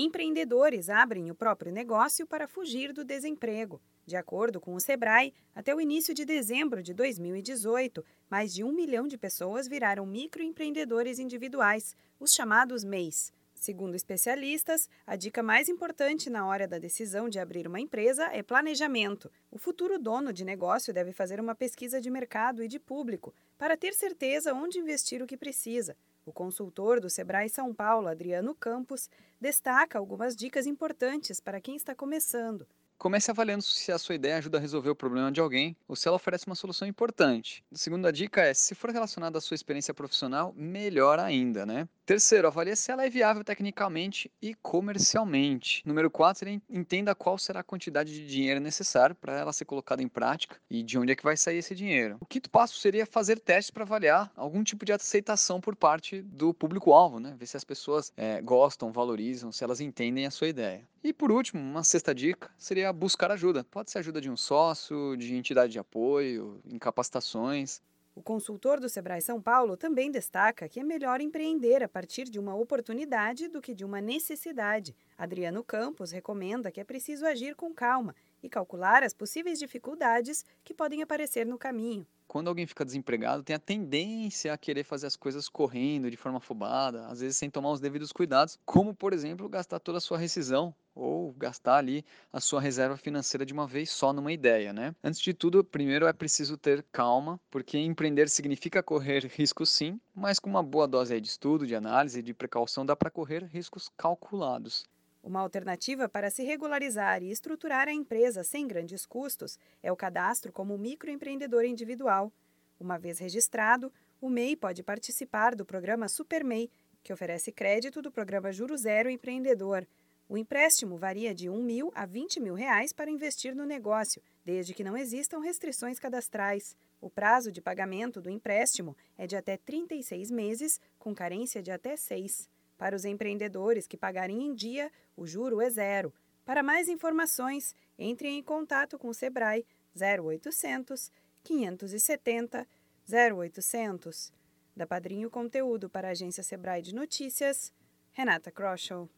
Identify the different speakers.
Speaker 1: Empreendedores abrem o próprio negócio para fugir do desemprego. De acordo com o Sebrae, até o início de dezembro de 2018, mais de um milhão de pessoas viraram microempreendedores individuais, os chamados MEIs. Segundo especialistas, a dica mais importante na hora da decisão de abrir uma empresa é planejamento. O futuro dono de negócio deve fazer uma pesquisa de mercado e de público para ter certeza onde investir o que precisa. O consultor do Sebrae São Paulo, Adriano Campos, destaca algumas dicas importantes para quem está começando.
Speaker 2: Comece avaliando se a sua ideia ajuda a resolver o problema de alguém ou se ela oferece uma solução importante. A segunda dica é, se for relacionada à sua experiência profissional, melhor ainda, né? Terceiro, avalie se ela é viável tecnicamente e comercialmente. Número quatro, entenda qual será a quantidade de dinheiro necessário para ela ser colocada em prática e de onde é que vai sair esse dinheiro. O quinto passo seria fazer testes para avaliar algum tipo de aceitação por parte do público-alvo, né? Ver se as pessoas é, gostam, valorizam, se elas entendem a sua ideia. E por último, uma sexta dica seria buscar ajuda. Pode ser ajuda de um sócio, de entidade de apoio, em capacitações.
Speaker 1: O consultor do Sebrae São Paulo também destaca que é melhor empreender a partir de uma oportunidade do que de uma necessidade. Adriano Campos recomenda que é preciso agir com calma e calcular as possíveis dificuldades que podem aparecer no caminho.
Speaker 2: Quando alguém fica desempregado, tem a tendência a querer fazer as coisas correndo, de forma afobada, às vezes sem tomar os devidos cuidados, como, por exemplo, gastar toda a sua rescisão ou gastar ali a sua reserva financeira de uma vez só numa ideia, né? Antes de tudo, primeiro é preciso ter calma, porque empreender significa correr riscos sim, mas com uma boa dose de estudo, de análise, de precaução dá para correr riscos calculados.
Speaker 1: Uma alternativa para se regularizar e estruturar a empresa sem grandes custos é o cadastro como microempreendedor individual. Uma vez registrado, o MEI pode participar do programa SuperMEI, que oferece crédito do programa Juro Zero Empreendedor. O empréstimo varia de 1 mil a 20 mil reais para investir no negócio, desde que não existam restrições cadastrais. O prazo de pagamento do empréstimo é de até 36 meses, com carência de até 6. Para os empreendedores que pagarem em dia, o juro é zero. Para mais informações, entre em contato com o Sebrae 0800 570 0800. Da Padrinho Conteúdo para a agência Sebrae de Notícias, Renata Kroschel.